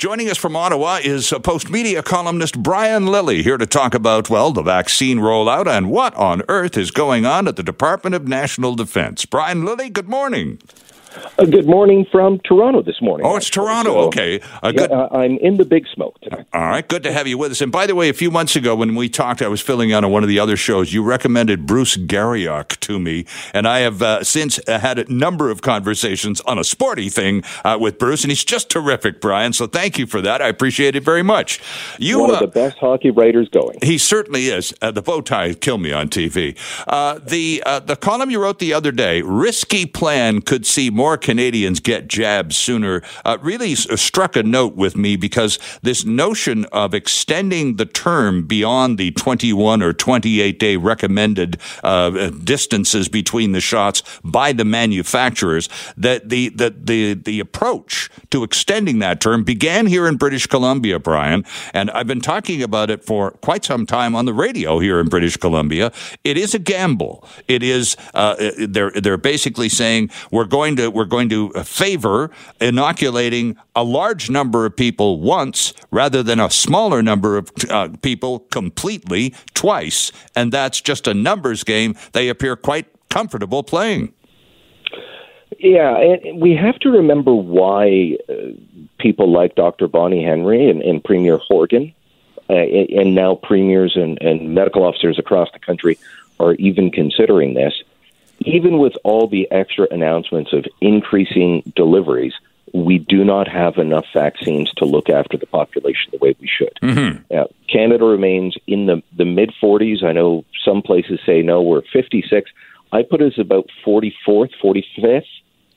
Joining us from Ottawa is uh, Postmedia columnist Brian Lilley here to talk about, well, the vaccine rollout and what on earth is going on at the Department of National Defense. Brian Lilley, good morning. Uh, good morning from Toronto this morning. Oh, it's. Toronto. So, okay. Uh, yeah, uh, I'm in the big smoke tonight. All right. Good to have you with us. And by the way, a few months ago when we talked, I was filling out on one of the other shows. You recommended Bruce Garrioch to me. And I have uh, since uh, had a number of conversations on a sporty thing uh, with Bruce. And he's just terrific, Brian. So thank you for that. I appreciate it very much. You, One of the best hockey writers going. He certainly is. the bow tie killed me on TV. the, the column you wrote the other day, Risky Plan Could See More Canadians get jabs sooner uh, really uh, struck a note with me because this notion of extending the term beyond the 21 or 28 day recommended uh, distances between the shots by the manufacturers, that the, the, the, the approach to extending that term began here in British Columbia, Brian, and I've been talking about it for quite some time on the radio here in British Columbia. It is a gamble. It is, uh, they're, they're basically saying we're going to, we're going to favor inoculating a large number of people once rather than a smaller number of uh, people completely twice. And that's just a numbers game they appear quite comfortable playing. Yeah, and we have to remember why uh, people like Dr. Bonnie Henry and, and Premier Horgan, uh, and now premiers and, and medical officers across the country are even considering this even with all the extra announcements of increasing deliveries, we do not have enough vaccines to look after the population the way we should. Mm-hmm. Uh, Canada remains in the, the mid 40s. I know some places say no, we're 56. I put us about 44th, 45th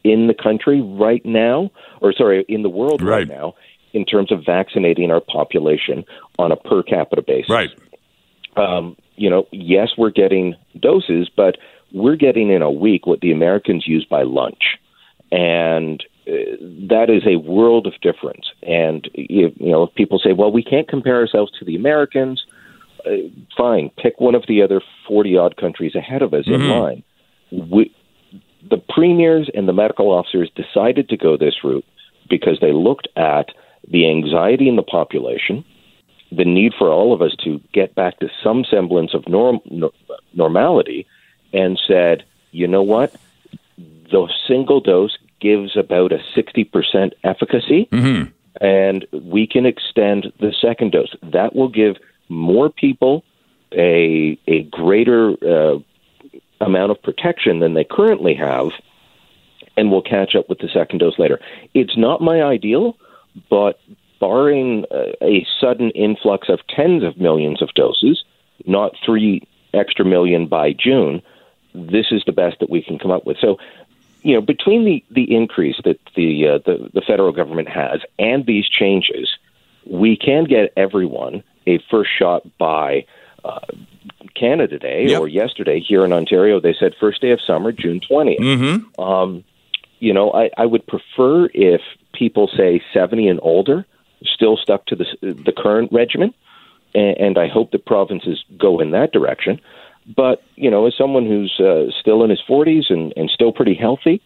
in the country right now, or sorry, in the world right, right now, in terms of vaccinating our population on a per capita basis. Right. Um, you know, yes, we're getting doses, but we're getting in a week what the Americans use by lunch. And uh, that is a world of difference. And if, you know, if people say, "Well, we can't compare ourselves to the Americans," uh, fine, pick one of the other forty odd countries ahead of us mm-hmm. in line. We, the premiers and the medical officers decided to go this route because they looked at the anxiety in the population, the need for all of us to get back to some semblance of norm, no, normality, and said, you know what? The single dose gives about a 60% efficacy, mm-hmm. and we can extend the second dose. That will give more people a, a greater uh, amount of protection than they currently have, and we'll catch up with the second dose later. It's not my ideal, but barring a, a sudden influx of tens of millions of doses, not three extra million by June, this is the best that we can come up with. So, you know, between the, the increase that the, uh, the the federal government has and these changes, we can get everyone a first shot by uh, Canada Day yep. or yesterday here in Ontario. They said first day of summer, June 20th. Mm-hmm. Um, you know, I, I would prefer if people say 70 and older still stuck to the, the current regimen, and, and I hope that provinces go in that direction. But you know, as someone who's uh, still in his 40s and, and still pretty healthy,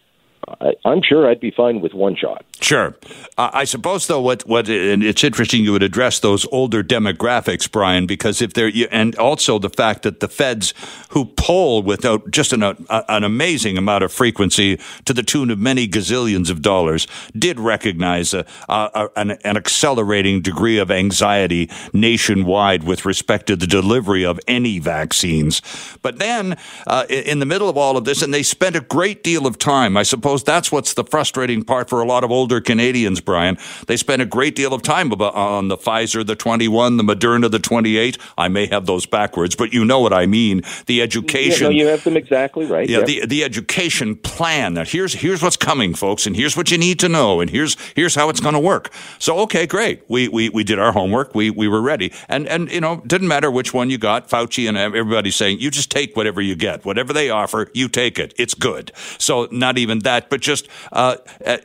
I, I'm sure I'd be fine with one shot. Sure. Uh, I suppose, though, what what and it's interesting you would address those older demographics, Brian, because if they're and also the fact that the feds who poll without just an, an amazing amount of frequency to the tune of many gazillions of dollars did recognize a, a, an, an accelerating degree of anxiety nationwide with respect to the delivery of any vaccines. But then, uh, in the middle of all of this, and they spent a great deal of time, I suppose that's what's the frustrating part for a lot of older Canadians, Brian. They spend a great deal of time on the Pfizer, the 21, the Moderna, the 28. I may have those backwards, but you know what I mean. The education. Yeah, no, you have them exactly right. Yeah, yep. the, the education plan. That here's, here's what's coming, folks, and here's what you need to know, and here's, here's how it's going to work. So, okay, great. We, we, we did our homework. We, we were ready. And, and, you know, didn't matter which one you got. Fauci and everybody saying, you just take whatever you get. Whatever they offer, you take it. It's good. So, not even that that, but just, uh,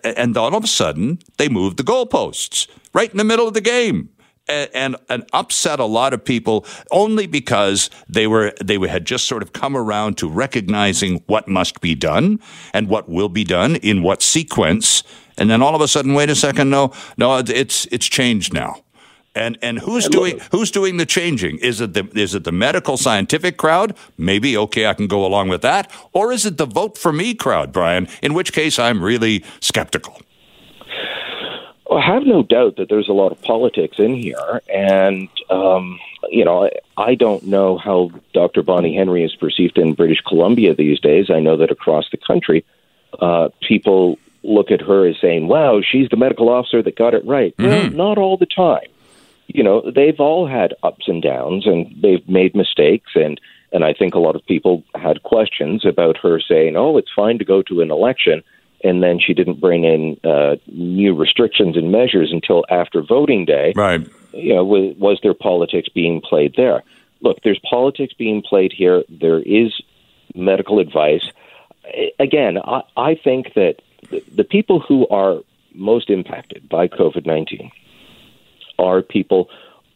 and all of a sudden, they moved the goalposts right in the middle of the game. And, and, upset a lot of people only because they were they had just sort of come around to recognizing what must be done and what will be done in what sequence and then all of a sudden, wait a second, no, no, it's it's changed now. And and who's doing who's doing the changing? Is it the is it the medical scientific crowd? Maybe okay, I can go along with that. Or is it the vote for me crowd, Brian? In which case, I'm really skeptical. Well, I have no doubt that there's a lot of politics in here, and um, you know, I don't know how Dr. Bonnie Henry is perceived in British Columbia these days. I know that across the country, uh, people look at her as saying, "Wow, she's the medical officer that got it right." Mm-hmm. Well, not all the time you know, they've all had ups and downs and they've made mistakes and and I think a lot of people had questions about her saying, "Oh, it's fine to go to an election," and then she didn't bring in uh, new restrictions and measures until after voting day. Right. You know, was, was there politics being played there? Look, there's politics being played here. There is medical advice. Again, I, I think that the, the people who are most impacted by COVID nineteen are people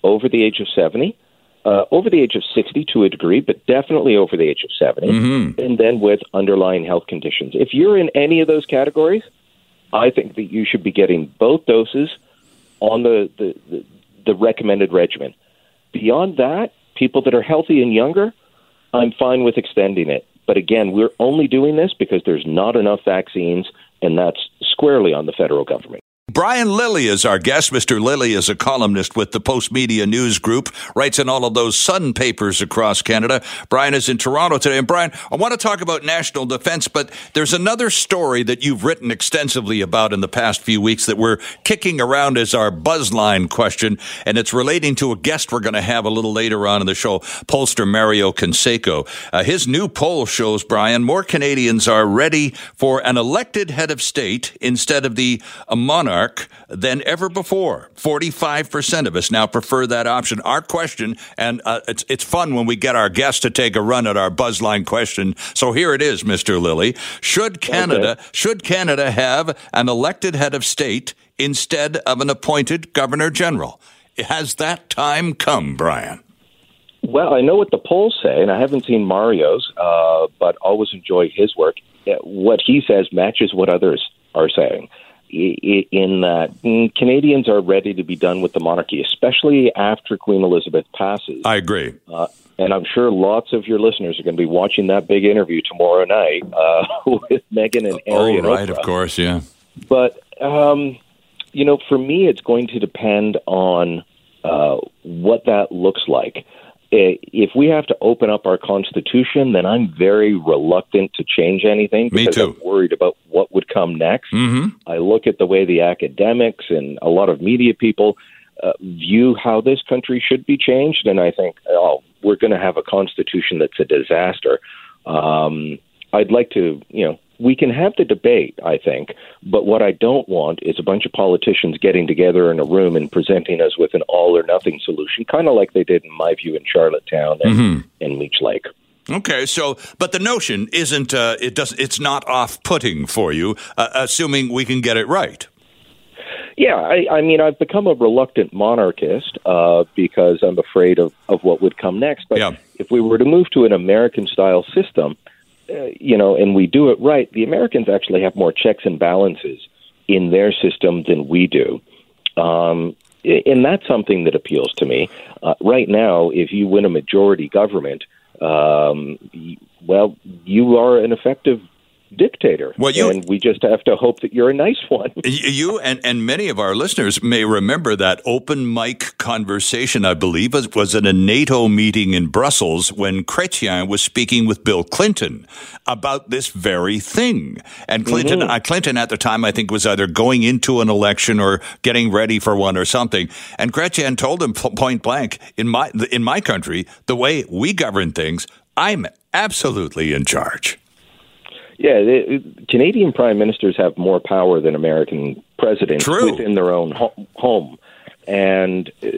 over the age of 70, uh, over the age of 60 to a degree, but definitely over the age of 70, mm-hmm. and then with underlying health conditions. If you're in any of those categories, I think that you should be getting both doses on the, the, the, the recommended regimen. Beyond that, people that are healthy and younger, I'm fine with extending it. But again, we're only doing this because there's not enough vaccines, and that's squarely on the federal government. Brian Lilley is our guest. Mr. Lilley is a columnist with the Postmedia News Group, writes in all of those Sun papers across Canada. Brian is in Toronto today. And Brian, I want to talk about national defense, but there's another story that you've written extensively about in the past few weeks that we're kicking around as our buzzline question, and it's relating to a guest we're going to have a little later on in the show, pollster Mario Canseco. Uh, his new poll shows, Brian, more Canadians are ready for an elected head of state instead of the monarch monarch than ever before. 45% of us now prefer that option. Our question, and uh, it's, it's fun when we get our guests to take a run at our buzzline question. So here it is, Mr. Lilley. Should Canada, okay. should Canada have an elected head of state instead of an appointed governor general? Has that time come, Brian? Well, I know what the polls say, and I haven't seen Mario's, uh, but always enjoy his work. What he says matches what others are saying in that Canadians are ready to be done with the monarchy, especially after Queen Elizabeth passes. I agree. Uh, and I'm sure lots of your listeners are going to be watching that big interview tomorrow night uh, with Meghan and Harry. Oh, right, of course, yeah. But, um, you know, for me, it's going to depend on uh, what that looks like. Eh, if we have to open up our constitution, then I'm very reluctant to change anything because I'm worried about what would come next. Mm-hmm. I look at the way the academics and a lot of media people uh, view how this country should be changed, and I think, oh, we're going to have a constitution that's a disaster. Um, I'd like to, you know, we can have the debate, I think, but what I don't want is a bunch of politicians getting together in a room and presenting us with an all or nothing solution, kind of like they did, in my view, in Charlottetown and, mm-hmm. and Meech Lake. Okay, so but the notion isn't uh, it does it's not off putting for you, uh, assuming we can get it right. Yeah, I, I mean, I've become a reluctant monarchist uh, because I'm afraid of, of what would come next. But yeah. if we were to move to an American style system, uh, you know, and we do it right, the Americans actually have more checks and balances in their system than we do. Um, and that's something that appeals to me. Uh, right now, if you win a majority government, um, well, you are an effective dictator. Well, you, and we just have to hope that you're a nice one. you and, and many of our listeners may remember that open mic conversation, I believe, was, was at a NATO meeting in Brussels when Chrétien was speaking with Bill Clinton about this very thing. And Clinton, mm-hmm. uh, Clinton at the time, I think, was either going into an election or getting ready for one or something. And Chrétien told him point blank, in my, in my country, the way we govern things, I'm absolutely in charge. Yeah, the, Canadian prime ministers have more power than American presidents True. within their own ho- home. And uh,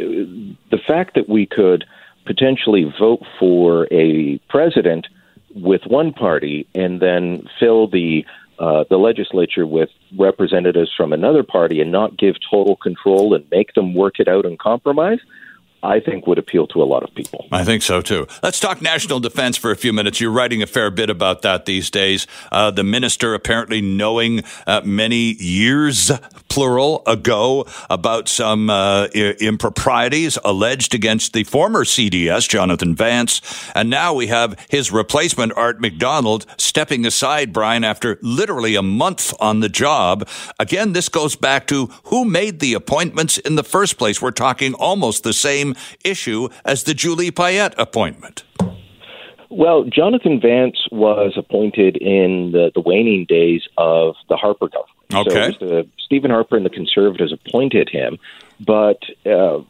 the fact that we could potentially vote for a president with one party and then fill the uh, the legislature with representatives from another party and not give total control and make them work it out and compromise, I think would appeal to a lot of people. I think so too. Let's talk national defense for a few minutes. You're writing a fair bit about that these days. Uh, the minister apparently knowing uh, many years, plural, ago about some uh, improprieties alleged against the former CDS, Jonathan Vance. And now we have his replacement, Art McDonald, stepping aside, Brian, after literally a month on the job. Again, this goes back to who made the appointments in the first place. We're talking almost the same same issue as the Julie Payette appointment. Well, Jonathan Vance was appointed in the, the waning days of the Harper government. Okay. So the, Stephen Harper and the Conservatives appointed him, but uh,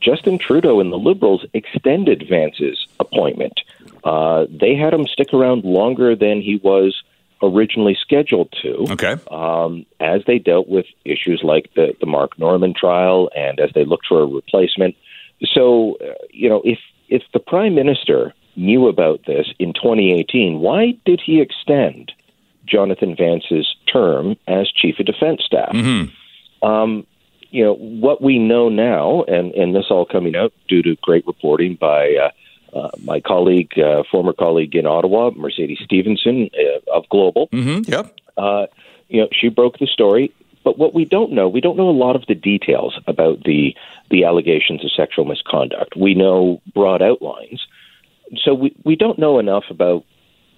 Justin Trudeau and the Liberals extended Vance's appointment. Uh, they had him stick around longer than he was originally scheduled to. Okay. Um, as they dealt with issues like the, the Mark Norman trial and as they looked for a replacement. So, uh, you know, if if the prime minister knew about this in 2018, why did he extend Jonathan Vance's term as chief of defense staff? Mm-hmm. Um, you know, what we know now, and, and this all coming out due to great reporting by uh, uh, my colleague, uh, former colleague in Ottawa, Mercedes Stephenson uh, of Global. Mm-hmm. Yep. Uh, you know, she broke the story. But what we don't know, we don't know a lot of the details about the the allegations of sexual misconduct. We know broad outlines, so we we don't know enough about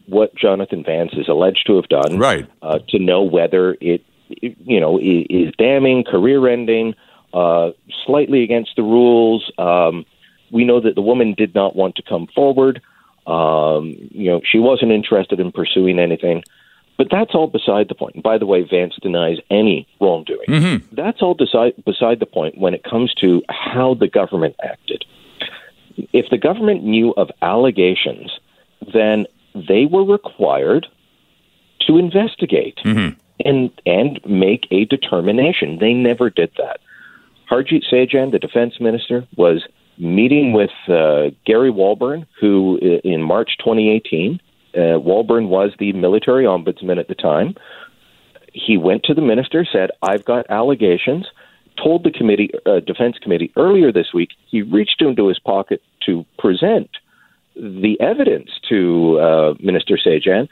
what Jonathan Vance is alleged to have done, right? Uh, to know whether it, it you know is, is damning, career-ending, uh, slightly against the rules. Um, we know that the woman did not want to come forward. Um, you know, she wasn't interested in pursuing anything. But that's all beside the point. And by the way, Vance denies any wrongdoing. Mm-hmm. That's all beside, beside the point when it comes to how the government acted. If the government knew of allegations, then they were required to investigate mm-hmm. and and make a determination. They never did that. Harjit Sajjan, the defense minister, was meeting with uh, Gary Walbourne, who in March 2018 uh, Walbourne was the military ombudsman at the time. He went to the minister, said, "I've got allegations." Told the committee, uh, defense committee, earlier this week. He reached into his pocket to present the evidence to uh, Minister Sajjan,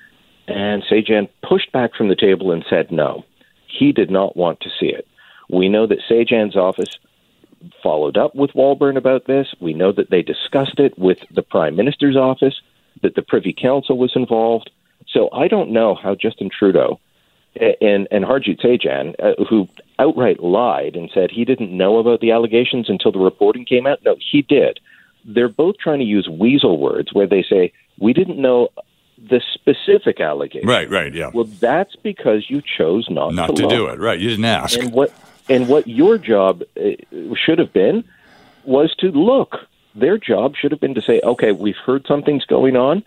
and Sajjan pushed back from the table and said no. He did not want to see it. We know that Sajjan's office followed up with Walbourne about this. We know that they discussed it with the Prime Minister's office that the Privy Council was involved. So I don't know how Justin Trudeau and and Harjit Sajjan, uh, who outright lied and said he didn't know about the allegations until the reporting came out. No, he did. They're both trying to use weasel words where they say we didn't know the specific allegation. Right, right, yeah. Well, that's because you chose not, not to, to do it. Right, you didn't ask. And what and what your job uh, should have been was to look their job should have been to say, okay, we've heard something's going on.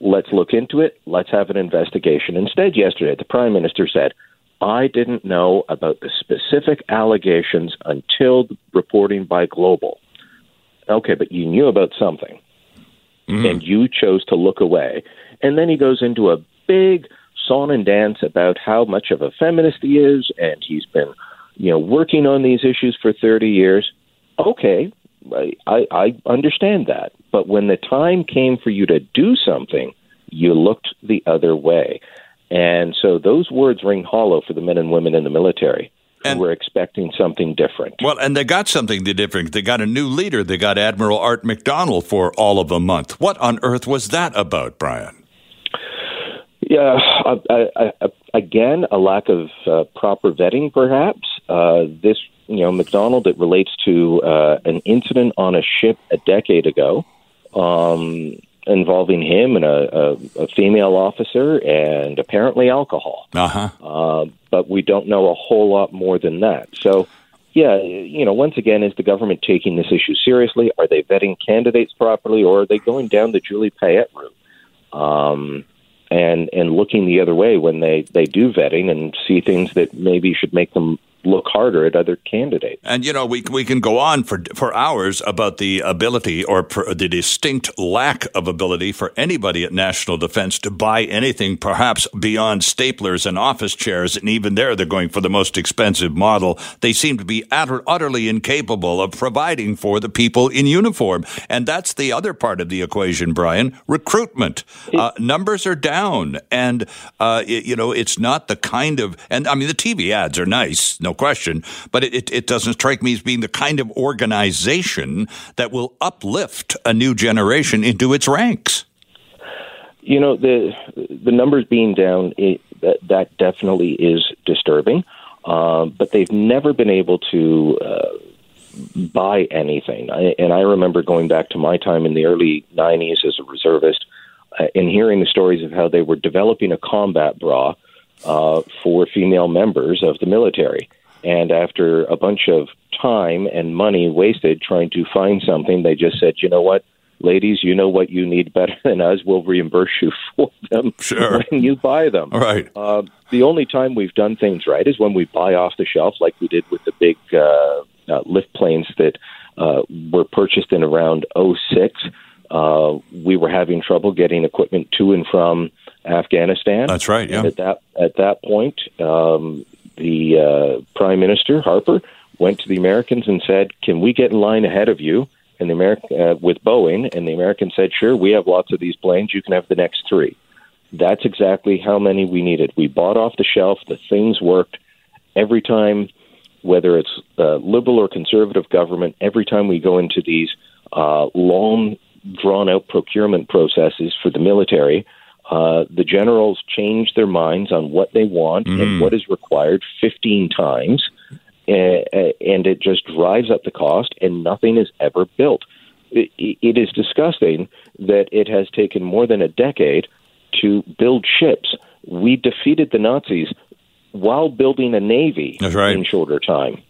Let's look into it. Let's have an investigation. Instead, yesterday, the prime minister said, I didn't know about the specific allegations until the reporting by Global. Okay, but you knew about something, mm-hmm. and you chose to look away. And then he goes into a big song and dance about how much of a feminist he is, and he's been, you know, working on these issues for 30 years. Okay, I, I understand that. But when the time came for you to do something, you looked the other way. And so those words ring hollow for the men and women in the military who and, were expecting something different. Well, and they got something different. They got a new leader. They got Admiral Art McDonald for all of a month. What on earth was that about, Brian? Yeah, uh, I, I, again, a lack of uh, proper vetting, perhaps. Uh, this you know, McDonald, it relates to uh, an incident on a ship a decade ago um, involving him and a, a, a, female officer and apparently alcohol. Uh-huh. Uh, but we don't know a whole lot more than that. So, yeah, you know, once again, is the government taking this issue seriously? Are they vetting candidates properly, or are they going down the Julie Payette route? Um, and and looking the other way when they they do vetting and see things that maybe should make them look harder at other candidates. And you know, we we can go on for for hours about the ability or the distinct lack of ability for anybody at National Defense to buy anything, perhaps beyond staplers and office chairs. And even there, they're going for the most expensive model. They seem to be utter, utterly incapable of providing for the people in uniform. And that's the other part of the equation, Brian. Recruitment uh, numbers are down, and uh, it, you know, it's not the kind of and I mean the TV ads are nice, no question, but it, it, it doesn't strike me as being the kind of organization that will uplift a new generation into its ranks. You know the the numbers being down it, that that definitely is disturbing, uh, but they've never been able to uh, buy anything. I, and I remember going back to my time in the early '90s as a reservist uh, and hearing the stories of how they were developing a combat bra uh, for female members of the military. And after a bunch of time and money wasted trying to find something, they just said, you know what? Ladies, you know what you need better than us. We'll reimburse you for them sure. when you buy them. All right. Uh, the only time we've done things right is when we buy off the shelf, like we did with the big uh, uh, lift planes that uh, were purchased in around 06. Uh, we were having trouble getting equipment to and from Afghanistan. That's right. Yeah. And at that at that point, um, the uh, Prime Minister Harper went to the Americans and said, "Can we get in line ahead of you?" And the American uh, with Boeing, and the Americans said, "Sure, we have lots of these planes. You can have the next three. That's exactly how many we needed. We bought off the shelf. The things worked every time, whether it's uh, liberal or conservative government. Every time we go into these uh, long, drawn out procurement processes for the military uh, the generals change their minds on what they want mm-hmm. and what is required 15 times, uh, and it just drives up the cost, and nothing is ever built. It, it is disgusting that it has taken more than a decade to build ships. We defeated the Nazis while building a navy right. in shorter time.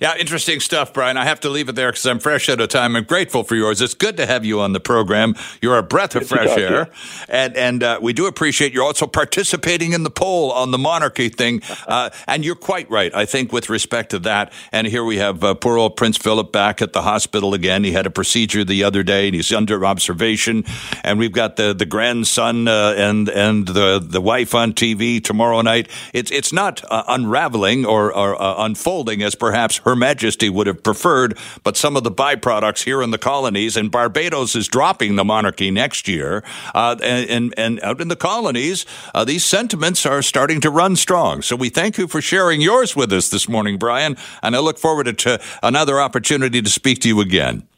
Yeah, interesting stuff, Brian. I have to leave it there because I'm fresh out of time. I'm grateful for yours. It's good to have you on the program. You're a breath of fresh air, and and uh, we do appreciate you're also participating in the poll on the monarchy thing. Uh, and you're quite right, I think, with respect to that. And here we have uh, poor old Prince Philip back at the hospital again. He had a procedure the other day, and he's under observation. And we've got the the grandson uh, and and the the wife on TV tomorrow night. It's it's not uh, unraveling or, or uh, unfolding as perhaps her Majesty would have preferred, but some of the byproducts here in the colonies, and Barbados is dropping the monarchy next year, uh, and, and, and, out in the colonies, uh, these sentiments are starting to run strong. So we thank you for sharing yours with us this morning, Brian, and I look forward to another opportunity to speak to you again.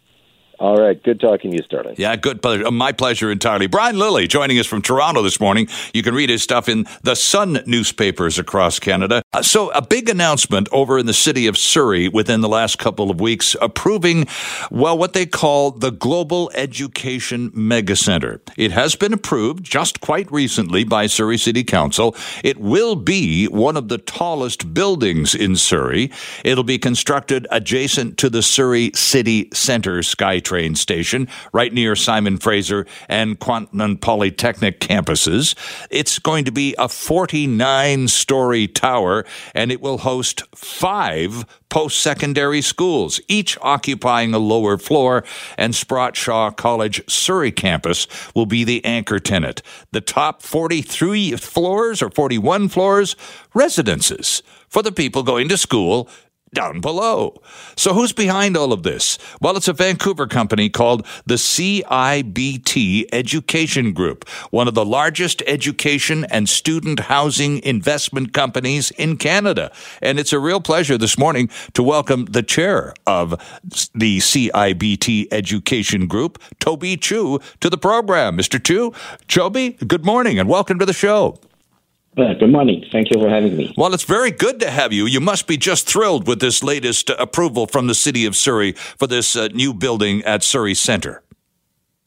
All right. Good talking to you, Sterling. Yeah, good pleasure. My pleasure entirely. Brian Lilley joining us from Toronto this morning. You can read his stuff in the Sun newspapers across Canada. Uh, so, a big announcement over in the city of Surrey within the last couple of weeks approving, well, what they call the Global Education Mega Center. It has been approved just quite recently by Surrey City Council. It will be one of the tallest buildings in Surrey. It'll be constructed adjacent to the Surrey City Center Skytrain train station right near Simon Fraser and Kwantlen Polytechnic campuses. It's going to be a 49 story tower and it will host five post secondary schools, each occupying a lower floor, and Sprott Shaw College Surrey campus will be the anchor tenant. The top 43 floors or 41 floors, residences for the people going to school down below. So, who's behind all of this? Well, it's a Vancouver company called the CIBT Education Group, one of the largest education and student housing investment companies in Canada. And it's a real pleasure this morning to welcome the chair of the CIBT Education Group, Toby Chu, to the program. Mr. Chu, Toby, good morning and welcome to the show. Good morning. Thank you for having me. Well, it's very good to have you. You must be just thrilled with this latest uh, approval from the City of Surrey for this uh, new building at Surrey Centre.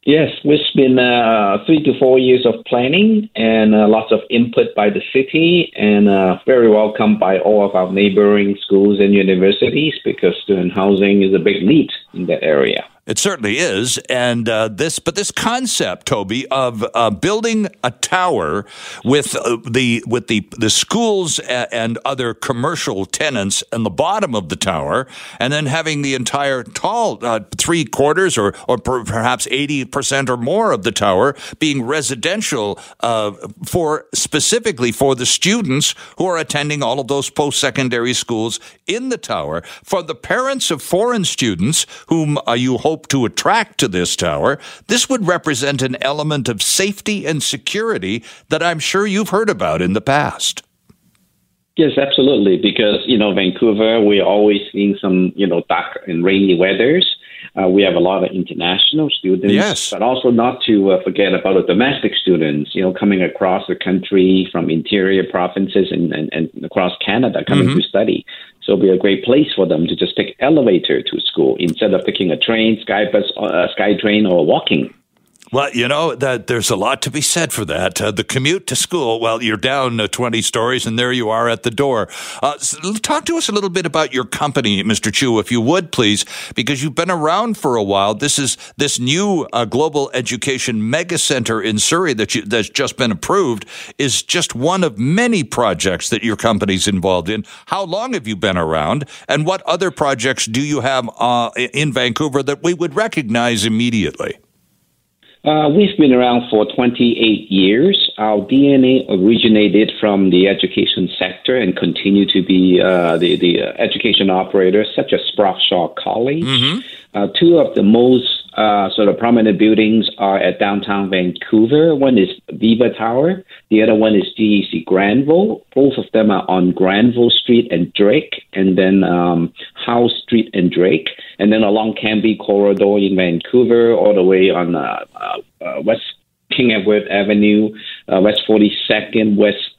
Yes, it's been uh, three to four years of planning and uh, lots of input by the city, and uh, very welcomed by all of our neighboring schools and universities because student housing is a big need in that area. It certainly is, and uh, this, but this concept, Toby, of uh, building a tower with uh, the with the the schools and other commercial tenants in the bottom of the tower, and then having the entire tall uh, three quarters or or perhaps eighty percent or more of the tower being residential uh, for specifically for the students who are attending all of those post secondary schools in the tower. For the parents of foreign students whom uh, you hope to attract to this tower, this would represent an element of safety and security that I'm sure you've heard about in the past. Yes, absolutely. Because you know, Vancouver, we're always seeing some you know dark and rainy weathers. Uh, we have a lot of international students, yes. but also not to uh, forget about the domestic students, you know, coming across the country from interior provinces and, and, and across Canada coming mm-hmm. to study. So it'll be a great place for them to just take elevator to school instead of taking a train, sky bus, uh, sky train, or walking. Well, you know that there's a lot to be said for that. Uh, the commute to school, well, you're down uh, 20 stories, and there you are at the door. Uh, talk to us a little bit about your company, Mr. Chu, if you would, please, because you've been around for a while. This is this new uh, global education mega center in Surrey that you, that's just been approved is just one of many projects that your company's involved in. How long have you been around, and what other projects do you have uh, in Vancouver that we would recognize immediately? Uh, we've been around for 28 years. Our DNA originated from the education sector and continue to be uh, the, the uh, education operators, such as Sprott Shaw College. Mm-hmm. Uh, two of the most uh, sort of prominent buildings are at downtown Vancouver. One is Viva Tower. The other one is GEC Granville. Both of them are on Granville Street and Drake, and then um, Howe Street and Drake, and then along Cambie Corridor in Vancouver, all the way on uh, uh, uh West King Edward Avenue, uh, West 42nd, West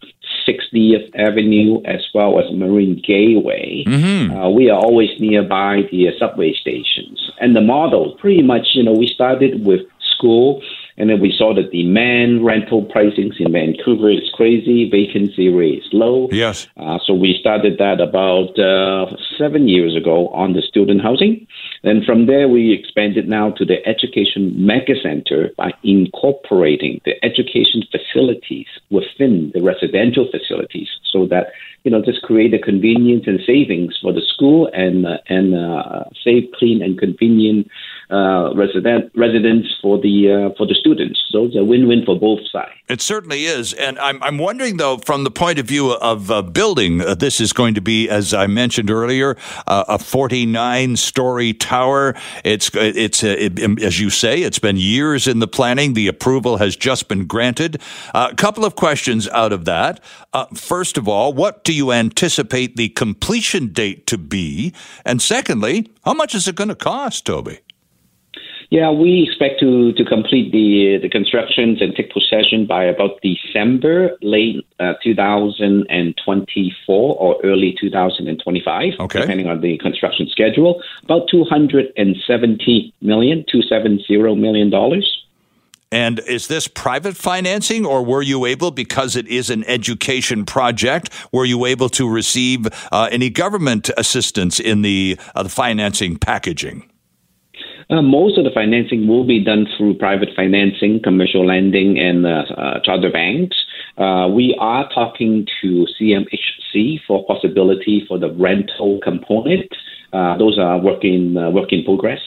60th Avenue, as well as Marine Gateway. Mm-hmm. Uh, we are always nearby the uh, subway stations. And the model, pretty much, you know, we started with school and then we saw the demand rental pricings in Vancouver is crazy, vacancy rate is low. Yes. Uh, so we started that about uh, seven years ago on the student housing. And from there, we expanded now to the education mega center by incorporating the education facilities within the residential facilities so that, you know, just create a convenience and savings for the school and, uh, and uh, safe, clean, and convenient uh, resident residents for the uh, for the students. So it's a win-win for both sides. It certainly is, and I'm I'm wondering though, from the point of view of uh, building, uh, this is going to be, as I mentioned earlier, uh, a 49-story tower. It's it's uh, it, as you say, it's been years in the planning. The approval has just been granted. A couple of questions out of that. first of all, what do you anticipate the completion date to be? And secondly, how much is it going to cost, Toby? Yeah, we expect to, to complete the the constructions and take possession by about December, late uh, 2024 or early 2025, okay. depending on the construction schedule. About 270 million, 270 million dollars. And is this private financing, or were you able, because it is an education project, were you able to receive uh, any government assistance in the, uh, the financing packaging? Uh, most of the financing will be done through private financing, commercial lending, and uh, uh, charter banks. Uh, we are talking to CMHC for possibility for the rental component. Those are work in work in progress.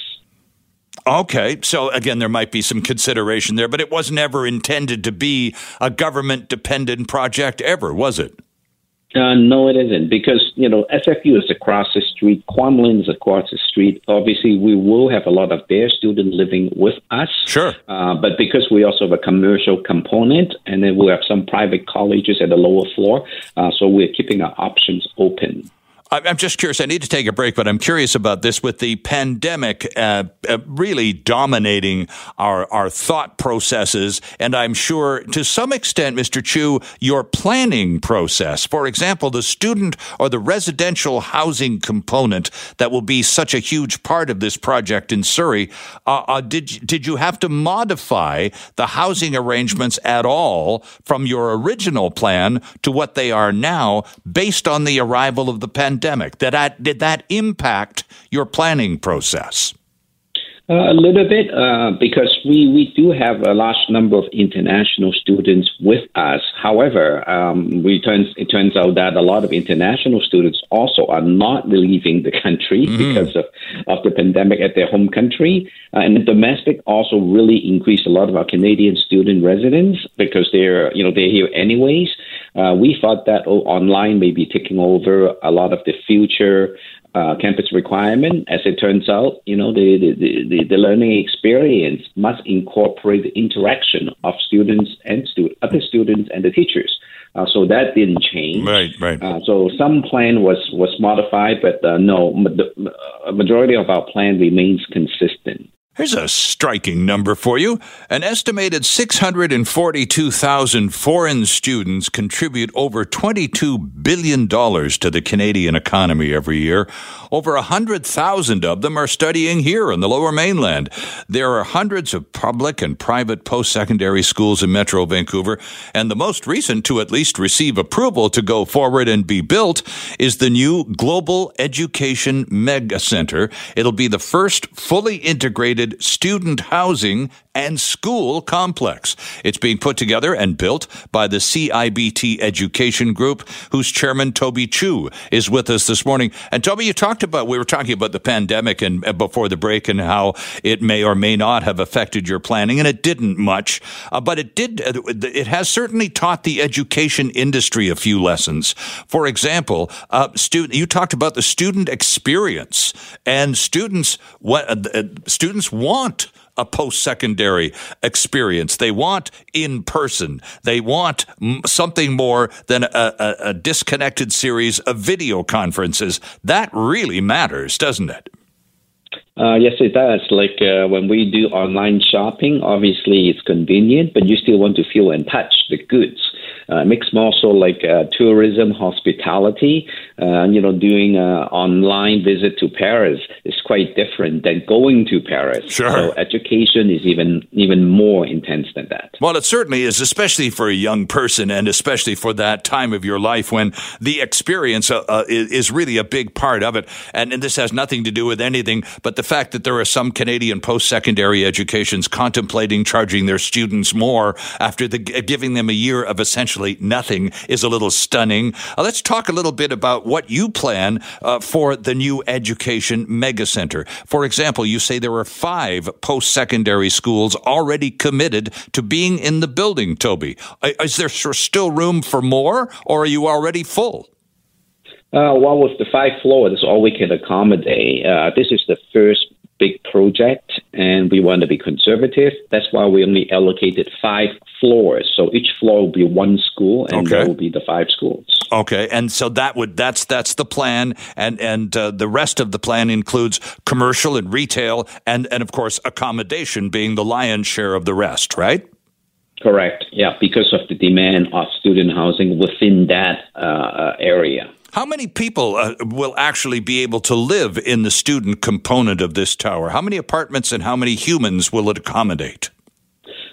Okay, so again, there might be some consideration there, but it was never intended to be a government dependent project ever, was it? Uh, no, it isn't because you know SFU is across the street, Kwantlen is across the street. Obviously, we will have a lot of their students living with us. Sure. Uh, but because we also have a commercial component, and then we have some private colleges at the lower floor, uh, so we're keeping our options open. I'm just curious. I need to take a break, but I'm curious about this with the pandemic uh, uh, really dominating our our thought processes, and I'm sure to some extent, Mr. Chu, your planning process. For example, the student or the residential housing component that will be such a huge part of this project in Surrey. Uh, uh did did you have to modify the housing arrangements at all from your original plan to what they are now, based on the arrival of the pandemic? Pandemic? Did that, did that impact your planning process? Uh, a little bit, uh, because we, we do have a large number of international students with us. However, um, we turns, it turns out that a lot of international students also are not leaving the country mm-hmm. because of, of the pandemic at their home country. Uh, and the domestic also really increased a lot of our Canadian student residents because they're, you know, they're here anyways. Uh, we thought that oh, online may be taking over a lot of the future uh, campus requirement. As it turns out, you know, the, the, the, the, learning experience must incorporate the interaction of students and stu- other students and the teachers. Uh, so that didn't change. Right, right. Uh, so some plan was was modified, but uh, no, the majority of our plan remains consistent. Here's a striking number for you. An estimated 642,000 foreign students contribute over $22 billion to the Canadian economy every year. Over 100,000 of them are studying here in the lower mainland. There are hundreds of public and private post secondary schools in Metro Vancouver, and the most recent to at least receive approval to go forward and be built is the new Global Education Mega Center. It'll be the first fully integrated student housing and school complex. It's being put together and built by the CIBT Education Group, whose chairman Toby Chu is with us this morning. And Toby, you talked about we were talking about the pandemic and uh, before the break and how it may or may not have affected your planning, and it didn't much, uh, but it did. Uh, it has certainly taught the education industry a few lessons. For example, uh, student, you talked about the student experience, and students what uh, students want a post secondary experience. They want in person. They want something more than a, a, a disconnected series of video conferences. That really matters, doesn't it? Uh, yes, it does. Like uh, when we do online shopping, obviously it's convenient, but you still want to feel and touch the goods. Uh, mixed more so like uh, tourism, hospitality, uh, you know, doing an online visit to Paris is quite different than going to Paris. Sure. So education is even even more intense than that. Well, it certainly is, especially for a young person, and especially for that time of your life when the experience uh, uh, is really a big part of it. And, and this has nothing to do with anything but the fact that there are some Canadian post-secondary educations contemplating charging their students more after the, giving them a year of essentially nothing is a little stunning. Uh, let's talk a little bit about what you plan uh, for the new education megacenter. For example, you say there are five post secondary schools already committed to being in the building, Toby. Uh, is there still room for more, or are you already full? Uh, well, with the five floors, all we can accommodate. Uh, this is the first big project and we want to be conservative. That's why we only allocated five floors. So each floor will be one school, and okay. there will be the five schools. Okay, and so that would that's that's the plan, and and uh, the rest of the plan includes commercial and retail, and and of course accommodation being the lion's share of the rest, right? Correct. Yeah, because of the demand of student housing within that uh, uh area. How many people uh, will actually be able to live in the student component of this tower? How many apartments and how many humans will it accommodate?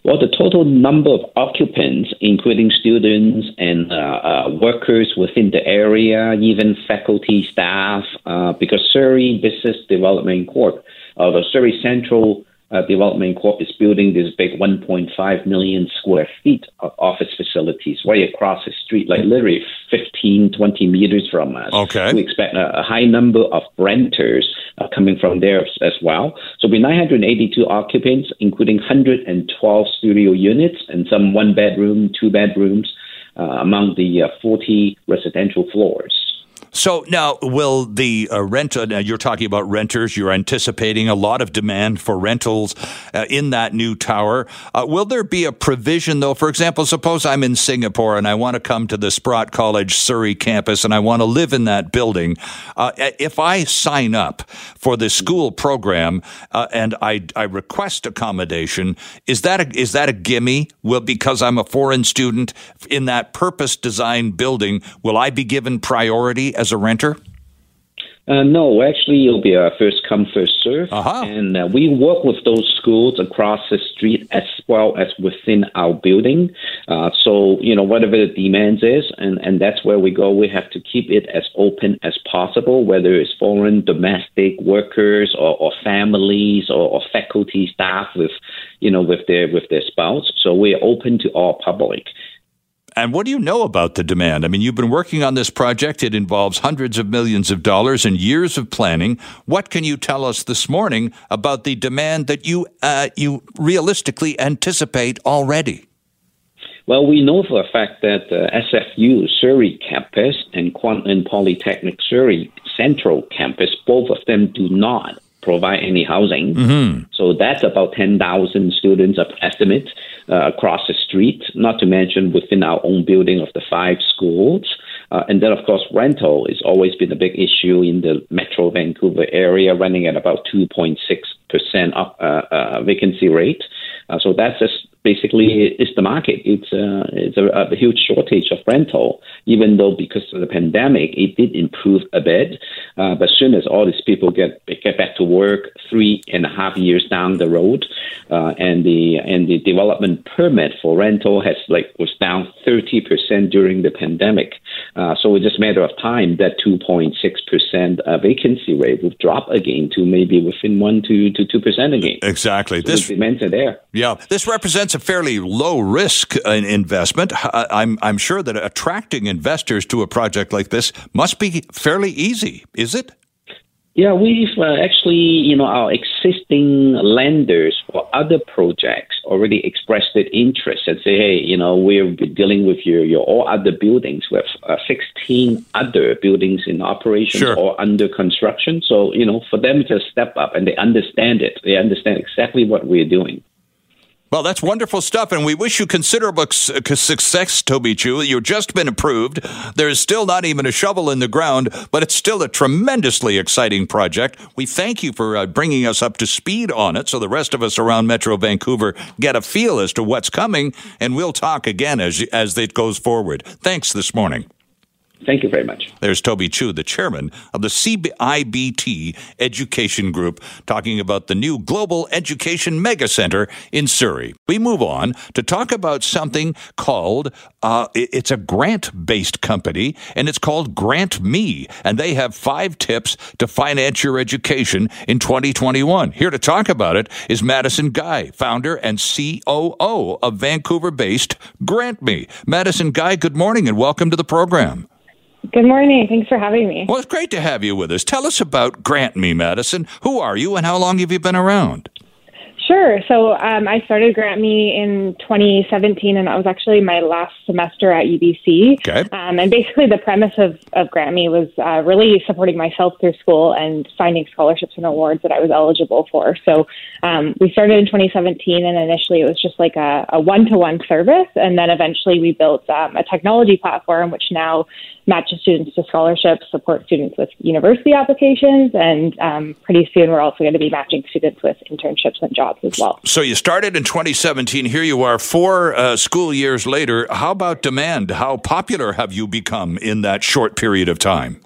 Well, the total number of occupants, including students and uh, uh, workers within the area, even faculty, staff, uh, because Surrey Business Development Corp, uh, the Surrey Central uh, Development Corp is building this big 1.5 million square feet of office facilities right across the street, like literally 15, 20 meters from us. Okay. We expect a, a high number of renters uh, coming from there as well. So we 982 occupants, including 112 studio units and some one bedroom, two bedrooms uh, among the uh, 40 residential floors. So now, will the uh, rent? Uh, you're talking about renters. You're anticipating a lot of demand for rentals uh, in that new tower. Uh, will there be a provision, though? For example, suppose I'm in Singapore and I want to come to the Sprott College Surrey campus and I want to live in that building. Uh, if I sign up for the school program uh, and I, I request accommodation, is that a, is that a gimme? Will because I'm a foreign student in that purpose designed building, will I be given priority as as a renter? Uh, no, actually, it'll be a first come, first serve. Uh-huh. And uh, we work with those schools across the street as well as within our building. Uh, so, you know, whatever the demand is, and, and that's where we go. We have to keep it as open as possible, whether it's foreign, domestic workers or, or families or, or faculty staff with, you know, with their with their spouse. So we're open to all public. And what do you know about the demand? I mean, you've been working on this project. It involves hundreds of millions of dollars and years of planning. What can you tell us this morning about the demand that you uh, you realistically anticipate already? Well, we know for a fact that uh, SFU Surrey campus and Kwantlen Polytechnic Surrey Central campus, both of them do not provide any housing. Mm-hmm. So that's about 10,000 students of estimate uh, across the street, not to mention within our own building of the five schools. Uh, and then, of course, rental has always been a big issue in the Metro Vancouver area, running at about 2.6% up, uh, uh, vacancy rate. Uh, so that's just basically is the market. It's uh, it's a, a, huge shortage of rental, even though because of the pandemic, it did improve a bit. Uh, but soon as all these people get get back to work, three and a half years down the road, uh, and the and the development permit for rental has like was down thirty percent during the pandemic. Uh, so it's just a matter of time that two point six percent uh, vacancy rate will drop again to maybe within one to to two percent again. Exactly. So this demands there. Yeah, this represents a fairly low risk uh, investment. I'm I'm sure that attracting investors to a project like this must be fairly easy. Is it? Yeah, we've uh, actually, you know, our existing lenders for other projects already expressed their interest and say, hey, you know, we're dealing with your, your all other buildings. We have uh, 16 other buildings in operation sure. or under construction. So, you know, for them to step up and they understand it, they understand exactly what we're doing. Well, that's wonderful stuff, and we wish you considerable success, Toby Chu. You've just been approved. There's still not even a shovel in the ground, but it's still a tremendously exciting project. We thank you for uh, bringing us up to speed on it so the rest of us around Metro Vancouver get a feel as to what's coming, and we'll talk again as, as it goes forward. Thanks this morning. Thank you very much. There's Toby Chu, the chairman of the CIBT Education Group, talking about the new Global Education Mega Center in Surrey. We move on to talk about something called, uh, it's a grant based company, and it's called Grant Me, and they have five tips to finance your education in 2021. Here to talk about it is Madison Guy, founder and COO of Vancouver based Grant Me. Madison Guy, good morning and welcome to the program. Good morning. Thanks for having me. Well, it's great to have you with us. Tell us about Grant Me, Madison. Who are you and how long have you been around? Sure. So um, I started Grant Me in 2017, and that was actually my last semester at UBC. Okay. Um, and basically, the premise of, of Grant Me was uh, really supporting myself through school and finding scholarships and awards that I was eligible for. So um, we started in 2017, and initially it was just like a one to one service. And then eventually we built um, a technology platform, which now matches students to scholarships, supports students with university applications, and um, pretty soon we're also going to be matching students with internships and jobs as well. So you started in 2017. Here you are, four uh, school years later. How about demand? How popular have you become in that short period of time?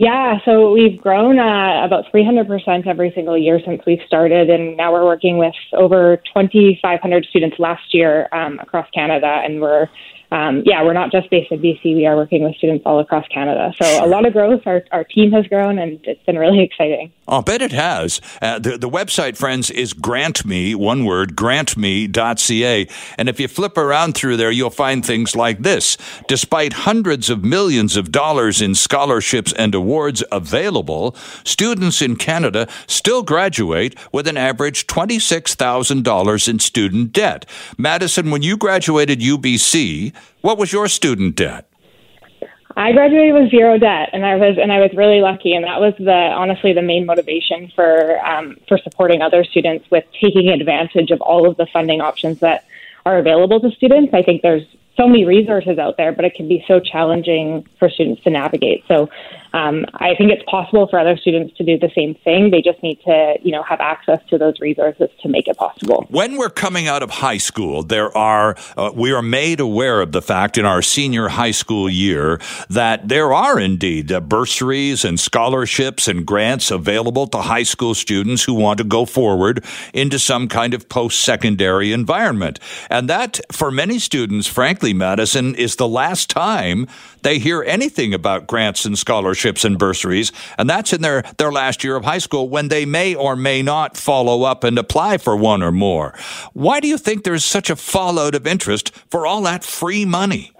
Yeah, so we've grown uh, about 300% every single year since we've started, and now we're working with over 2,500 students last year um, across Canada, and we're um, yeah, we're not just based in BC. We are working with students all across Canada. So a lot of growth. Our, our team has grown, and it's been really exciting. I'll bet it has. Uh, the, the website, friends, is grantme, one word, grantme.ca. And if you flip around through there, you'll find things like this. Despite hundreds of millions of dollars in scholarships and awards available, students in Canada still graduate with an average $26,000 in student debt. Madison, when you graduated UBC, what was your student debt? I graduated with zero debt, and I was and I was really lucky, and that was the honestly the main motivation for um, for supporting other students with taking advantage of all of the funding options that are available to students. I think there's so many resources out there, but it can be so challenging for students to navigate. So um, I think it's possible for other students to do the same thing. They just need to, you know, have access to those resources to make it possible. When we're coming out of high school, there are uh, we are made aware of the fact in our senior high school year that there are indeed uh, bursaries and scholarships and grants available to high school students who want to go forward into some kind of post-secondary environment. And that for many students, frankly, Madison is the last time they hear anything about grants and scholarships and bursaries, and that's in their, their last year of high school when they may or may not follow up and apply for one or more. Why do you think there's such a fallout of interest for all that free money?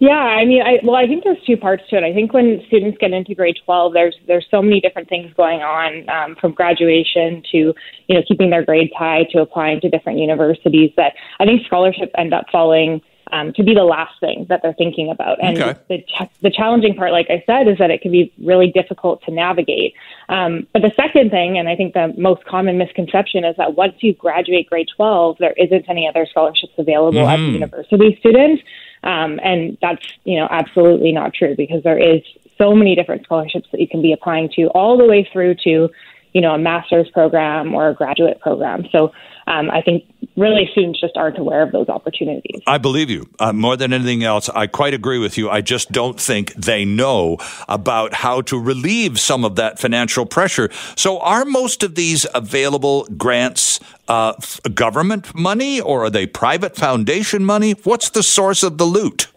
Yeah, I mean, I, well, I think there's two parts to it. I think when students get into grade 12, there's there's so many different things going on, um, from graduation to you know keeping their grades high to applying to different universities. That I think scholarships end up falling um, to be the last thing that they're thinking about. And okay. the, ch- the challenging part, like I said, is that it can be really difficult to navigate. Um, but the second thing, and I think the most common misconception, is that once you graduate grade 12, there isn't any other scholarships available mm-hmm. as a university student. Um, and that's, you know, absolutely not true because there is so many different scholarships that you can be applying to all the way through to you know, a master's program or a graduate program. So um, I think really students just aren't aware of those opportunities. I believe you. Uh, more than anything else, I quite agree with you. I just don't think they know about how to relieve some of that financial pressure. So are most of these available grants uh, government money or are they private foundation money? What's the source of the loot?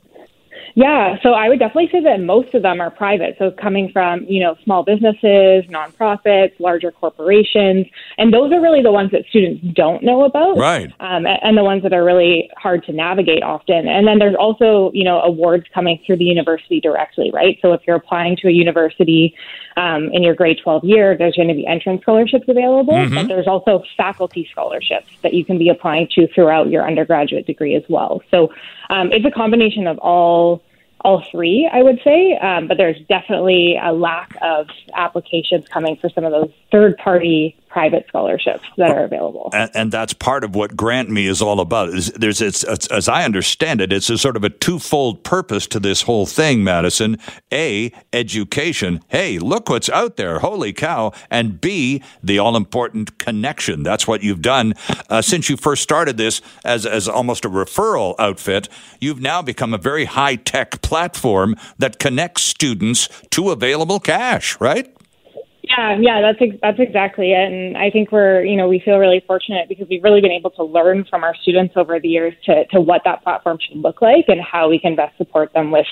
Yeah, so I would definitely say that most of them are private. So coming from, you know, small businesses, nonprofits, larger corporations, and those are really the ones that students don't know about. Right. Um, and the ones that are really hard to navigate often. And then there's also, you know, awards coming through the university directly, right? So if you're applying to a university um, in your grade 12 year, there's going to be entrance scholarships available, mm-hmm. but there's also faculty scholarships that you can be applying to throughout your undergraduate degree as well. So um, it's a combination of all all three, I would say, um, but there's definitely a lack of applications coming for some of those third party private scholarships that are available. And, and that's part of what Grant Me is all about. There's, it's, it's, as I understand it, it's a sort of a twofold purpose to this whole thing, Madison. A, education. Hey, look what's out there. Holy cow. And B, the all important connection. That's what you've done uh, since you first started this as, as almost a referral outfit. You've now become a very high tech platform that connects students to available cash, right? Yeah, yeah, that's ex- that's exactly it. And I think we're, you know, we feel really fortunate because we've really been able to learn from our students over the years to to what that platform should look like and how we can best support them with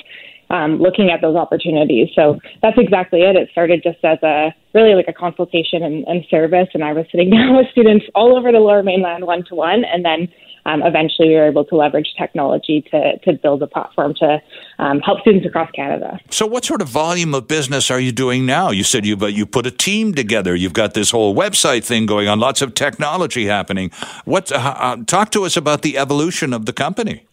um, looking at those opportunities. So that's exactly it. It started just as a really like a consultation and, and service, and I was sitting down with students all over the Lower Mainland one to one, and then um, eventually we were able to leverage technology to, to build a platform to um, help students across Canada. So, what sort of volume of business are you doing now? You said you've uh, you put a team together. You've got this whole website thing going on. Lots of technology happening. What? Uh, uh talk to us about the evolution of the company.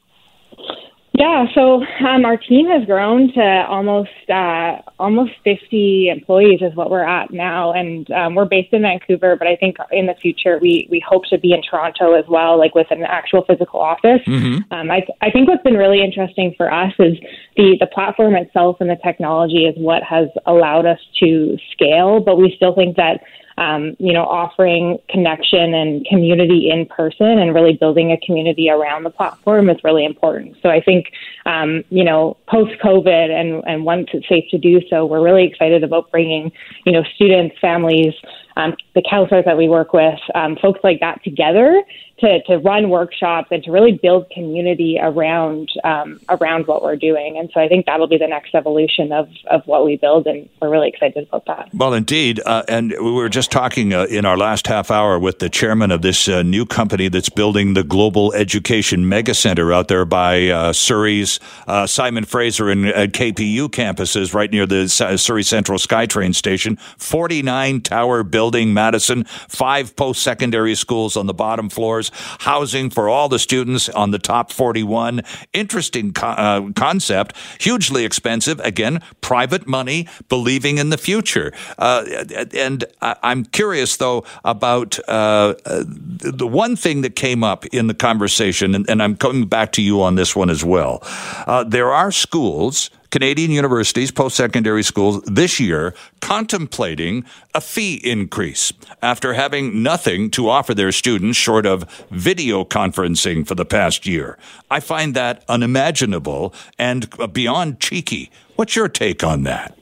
Yeah, so um, our team has grown to almost uh, almost 50 employees is what we're at now, and um, we're based in Vancouver. But I think in the future we we hope to be in Toronto as well, like with an actual physical office. Mm-hmm. Um, I I think what's been really interesting for us is the the platform itself and the technology is what has allowed us to scale, but we still think that um, you know, offering connection and community in person and really building a community around the platform is really important. So I think, um, you know, post COVID and, and once it's safe to do so, we're really excited about bringing, you know, students, families, um, the counselors that we work with, um, folks like that together to, to run workshops and to really build community around um, around what we're doing. And so I think that'll be the next evolution of, of what we build, and we're really excited about that. Well, indeed. Uh, and we were just talking uh, in our last half hour with the chairman of this uh, new company that's building the Global Education Mega Center out there by uh, Surrey's uh, Simon Fraser and KPU campuses right near the Surrey Central SkyTrain station. 49 tower building, Madison, five post secondary schools on the bottom floors There's housing for all the students on the top 41. Interesting co- uh, concept, hugely expensive. Again, private money, believing in the future. Uh, and I'm curious, though, about uh, the one thing that came up in the conversation, and, and I'm coming back to you on this one as well. Uh, there are schools Canadian universities, post secondary schools, this year contemplating a fee increase after having nothing to offer their students short of video conferencing for the past year. I find that unimaginable and beyond cheeky. What's your take on that?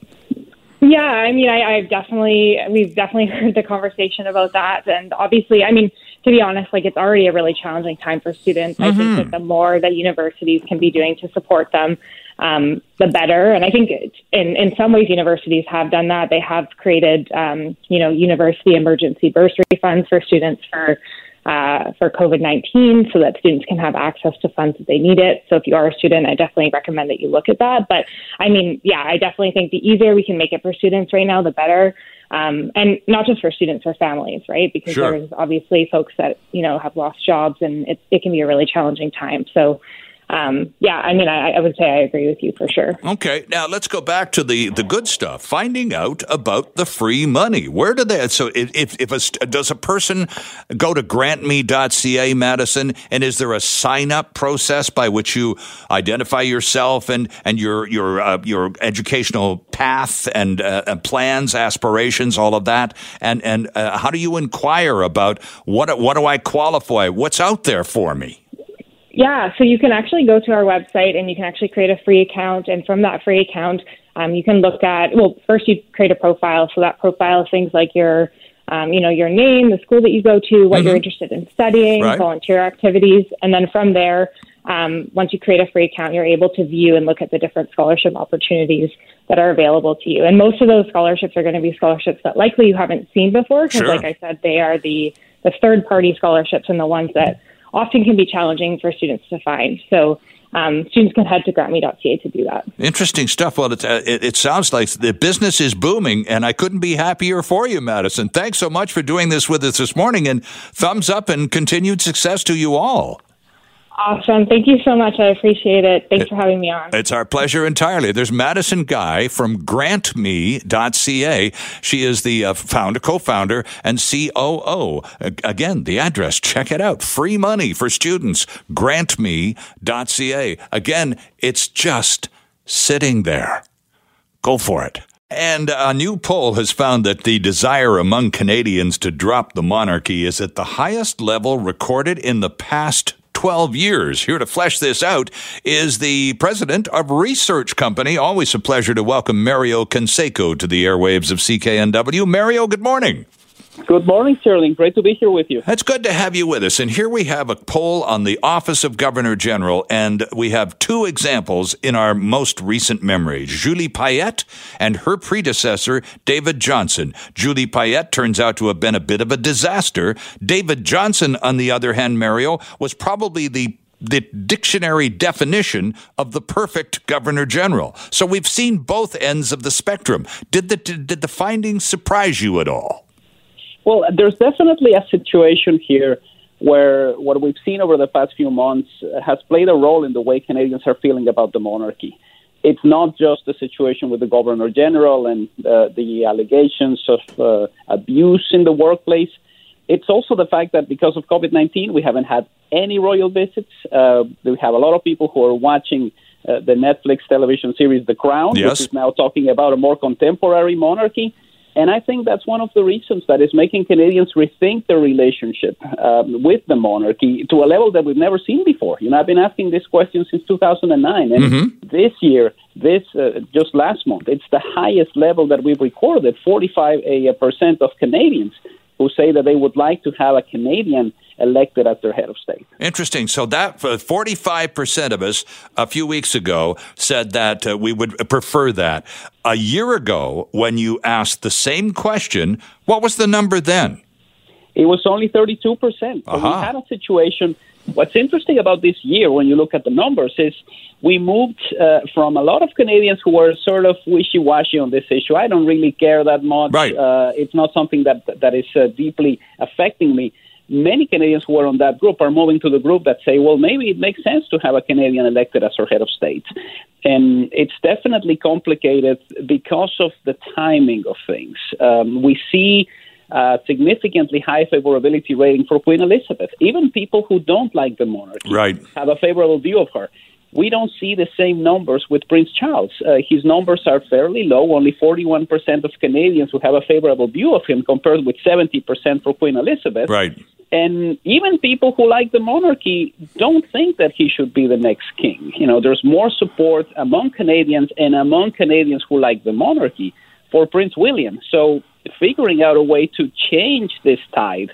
Yeah, I mean, I, I've definitely, we've definitely heard the conversation about that. And obviously, I mean, to be honest, like it's already a really challenging time for students. Mm-hmm. I think that mm-hmm. the more that universities can be doing to support them, um, the better. And I think in in some ways, universities have done that. They have created, um, you know, university emergency bursary funds for students for uh, for COVID 19 so that students can have access to funds if they need it. So if you are a student, I definitely recommend that you look at that. But I mean, yeah, I definitely think the easier we can make it for students right now, the better. Um, and not just for students, for families, right? Because sure. there's obviously folks that, you know, have lost jobs and it, it can be a really challenging time. So um, yeah, I mean, I, I, would say I agree with you for sure. Okay, now let's go back to the the good stuff. Finding out about the free money. Where do they? So, if if a, does a person go to grantme.ca, Madison, and is there a sign up process by which you identify yourself and and your your uh, your educational path and, uh, and, plans, aspirations, all of that? And and uh, how do you inquire about what what do I qualify? What's out there for me? Yeah, so you can actually go to our website and you can actually create a free account. And from that free account, um, you can look at, well, first you create a profile. So that profile is things like your, um, you know, your name, the school that you go to, what mm-hmm. you're interested in studying, right. volunteer activities. And then from there, um, once you create a free account, you're able to view and look at the different scholarship opportunities that are available to you. And most of those scholarships are going to be scholarships that likely you haven't seen before because, sure. like I said, they are the, the third party scholarships and the ones that often can be challenging for students to find. So um, students can head to grantme.ca to do that. Interesting stuff. Well, uh, it, it, sounds like the business is booming, and I couldn't be happier for you, Madison. Thanks so much for doing this with us this morning, and thumbs up and continued success to you all. Awesome. Thank you so much. I appreciate it. Thanks for having me on. It's our pleasure entirely. There's Madison Guy from grantme.ca. She is the uh, founder, co-founder, and COO. Again, the address, check it out. Free money for students. grantme.ca. Again, it's just sitting there. Go for it. And a new poll has found that the desire among Canadians to drop the monarchy is at the highest level recorded in the past 12 years. Here to flesh this out is the president of Research Company. Always a pleasure to welcome Mario Canseco to the airwaves of CKNW. Mario, good morning. Good morning, Sterling. Great to be here with you. It's good to have you with us. And here we have a poll on the Office of Governor General, and we have two examples in our most recent memory Julie Payette and her predecessor, David Johnston. Julie Payette turns out to have been a bit of a disaster. David Johnston, on the other hand, Mario, was probably the the dictionary definition of the perfect governor general. So we've seen both ends of the spectrum. Did the did the findings surprise you at all? Well, there's definitely a situation here where what we've seen over the past few months has played a role in the way Canadians are feeling about the monarchy. It's not just the situation with the Governor General and uh, the allegations of uh, abuse in the workplace. It's also the fact that because of COVID 19, we haven't had any royal visits. Uh, we have a lot of people who are watching uh, the Netflix television series The Crown, yes. which is now talking about a more contemporary monarchy. And I think that's one of the reasons that is making Canadians rethink their relationship um, with the monarchy to a level that we've never seen before. You know, I've been asking this question since 2009, and mm-hmm. this year, this uh, just last month, it's the highest level that we've recorded. 45 percent of Canadians who say that they would like to have a Canadian elected as their head of state. Interesting. So that 45% of us a few weeks ago said that uh, we would prefer that. A year ago, when you asked the same question, what was the number then? It was only 32%. So uh-huh. we had a situation. What's interesting about this year, when you look at the numbers, is we moved uh, from a lot of Canadians who were sort of wishy-washy on this issue. I don't really care that much. Right. Uh, it's not something that that is uh, deeply affecting me many Canadians who are on that group are moving to the group that say, well, maybe it makes sense to have a Canadian elected as our head of state. And it's definitely complicated because of the timing of things. Um, we see a significantly high favorability rating for Queen Elizabeth. Even people who don't like the monarchy right. have a favorable view of her. We don't see the same numbers with Prince Charles. Uh, his numbers are fairly low. Only 41% of Canadians who have a favorable view of him, compared with 70% for Queen Elizabeth. Right. And even people who like the monarchy don't think that he should be the next king. You know, there's more support among Canadians and among Canadians who like the monarchy for Prince William. So figuring out a way to change this tide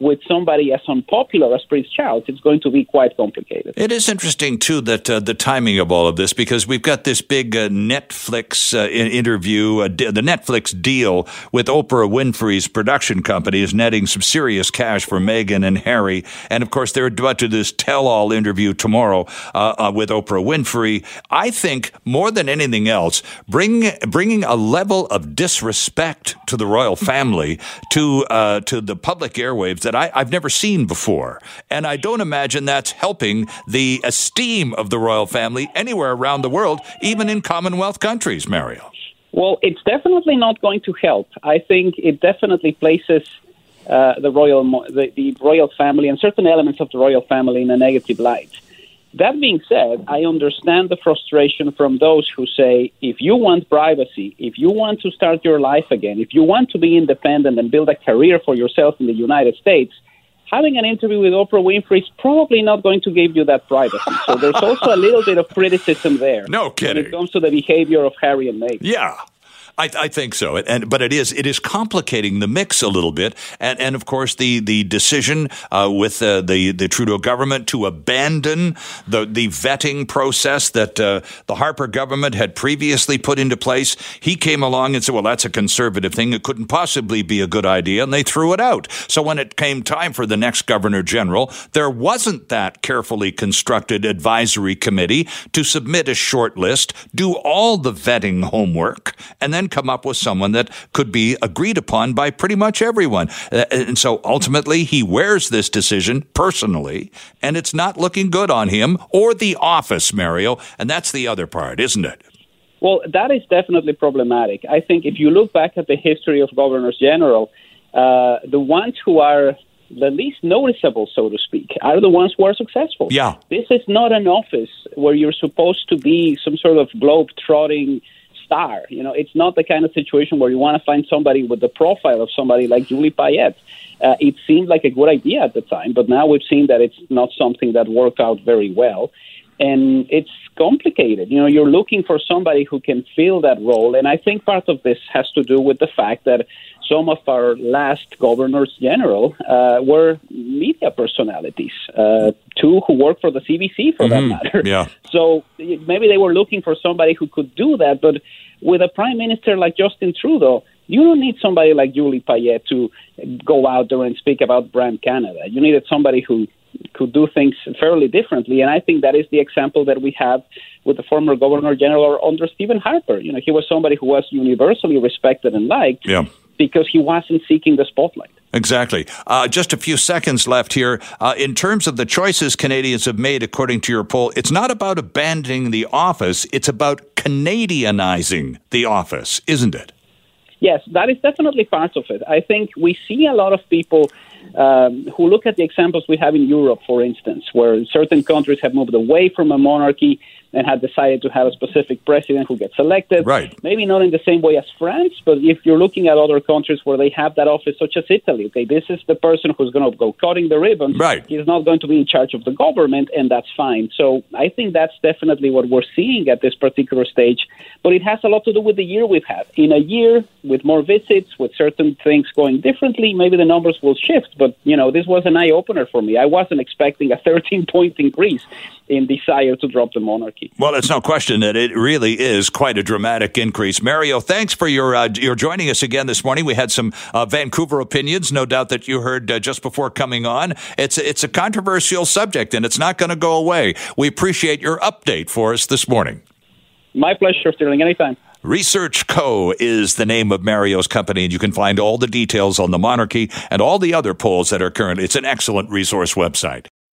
with somebody as unpopular as Prince Charles, it's going to be quite complicated. It is interesting, too, that uh, the timing of all of this, because we've got this big uh, Netflix uh, interview, uh, the Netflix deal with Oprah Winfrey's production company is netting some serious cash for Meghan and Harry. And of course, they're about to do this tell all interview tomorrow uh, uh, with Oprah Winfrey. I think more than anything else, bring, bringing a level of disrespect to the royal family to, to the public airwaves that I, I've never seen before. And I don't imagine that's helping the esteem of the royal family anywhere around the world, even in Commonwealth countries, Mario. Well, it's definitely not going to help. I think it definitely places uh, the royal the, the royal family and certain elements of the royal family in a negative light. That being said, I understand the frustration from those who say if you want privacy, if you want to start your life again, if you want to be independent and build a career for yourself in the United States, having an interview with Oprah Winfrey is probably not going to give you that privacy. So there's also a little bit of criticism there. No kidding. When it comes to the behavior of Harry and Meghan. Yeah. I, I, think so, and but it is it is complicating the mix a little bit, and and of course the the decision uh, with uh, the the Trudeau government to abandon the the vetting process that uh, the Harper government had previously put into place. He came along and said, "Well, that's a conservative thing; it couldn't possibly be a good idea," and they threw it out. So when it came time for the next governor general, there wasn't that carefully constructed advisory committee to submit a short list, do all the vetting homework, and then come up with someone that could be agreed upon by pretty much everyone. Uh, and so ultimately, he wears this decision personally, and it's not looking good on him or the office, Mario. And that's the other part, isn't it? Well, that is definitely problematic. I think if you look back at the history of governors general, uh, the ones who are the least noticeable, so to speak, are the ones who are successful. Yeah. This is not an office where you're supposed to be some sort of globe trotting star. You know, it's not the kind of situation where you want to find somebody with the profile of somebody like Julie Payette. Uh, it seemed like a good idea at the time, but now we've seen that it's not something that worked out very well. And it's complicated. You know, you're looking for somebody who can fill that role. And I think part of this has to do with the fact that some of our last governors general uh, were media personalities, uh, two who worked for the CBC for mm-hmm. that matter. Yeah. So maybe they were looking for somebody who could do that. But with a prime minister like Justin Trudeau, you don't need somebody like Julie Payette to go out there and speak about brand Canada. You needed somebody who could do things fairly differently. And I think that is the example that we have with the former Governor General under Stephen Harper. You know, he was somebody who was universally respected and liked. Yeah because he wasn't seeking the spotlight. Exactly. Uh, just a few seconds left here. Uh, in terms of the choices Canadians have made, according to your poll, it's not about abandoning the office, it's about Canadianizing the office, isn't it? Yes, that is definitely part of it. I think we see a lot of people um, who look at the examples we have in Europe, for instance, where certain countries have moved away from a monarchy and have decided to have a specific president who gets elected. Right. Maybe not in the same way as France, but if you're looking at other countries where they have that office, such as Italy, okay, this is the person who's going to go cutting the ribbon. Right. He's not going to be in charge of the government, and that's fine. So I think that's definitely what we're seeing at this particular stage. But it has a lot to do with the year we've had. In a year with more visits, with certain things going differently, maybe the numbers will shift. But, you know, this was an eye opener for me. I wasn't expecting a 13 point increase in desire to drop the monarchy. Well, it's no question that it really is quite a dramatic increase. Mario, thanks for your uh, your joining us again this morning. We had some uh, Vancouver opinions, no doubt that you heard uh, just before coming on. It's it's a controversial subject, and it's not going to go away. We appreciate your update for us this morning. My pleasure, Sterling. Anytime. Research Co. is the name of Mario's company, and you can find all the details on the monarchy and all the other polls that are current. It's an excellent resource website.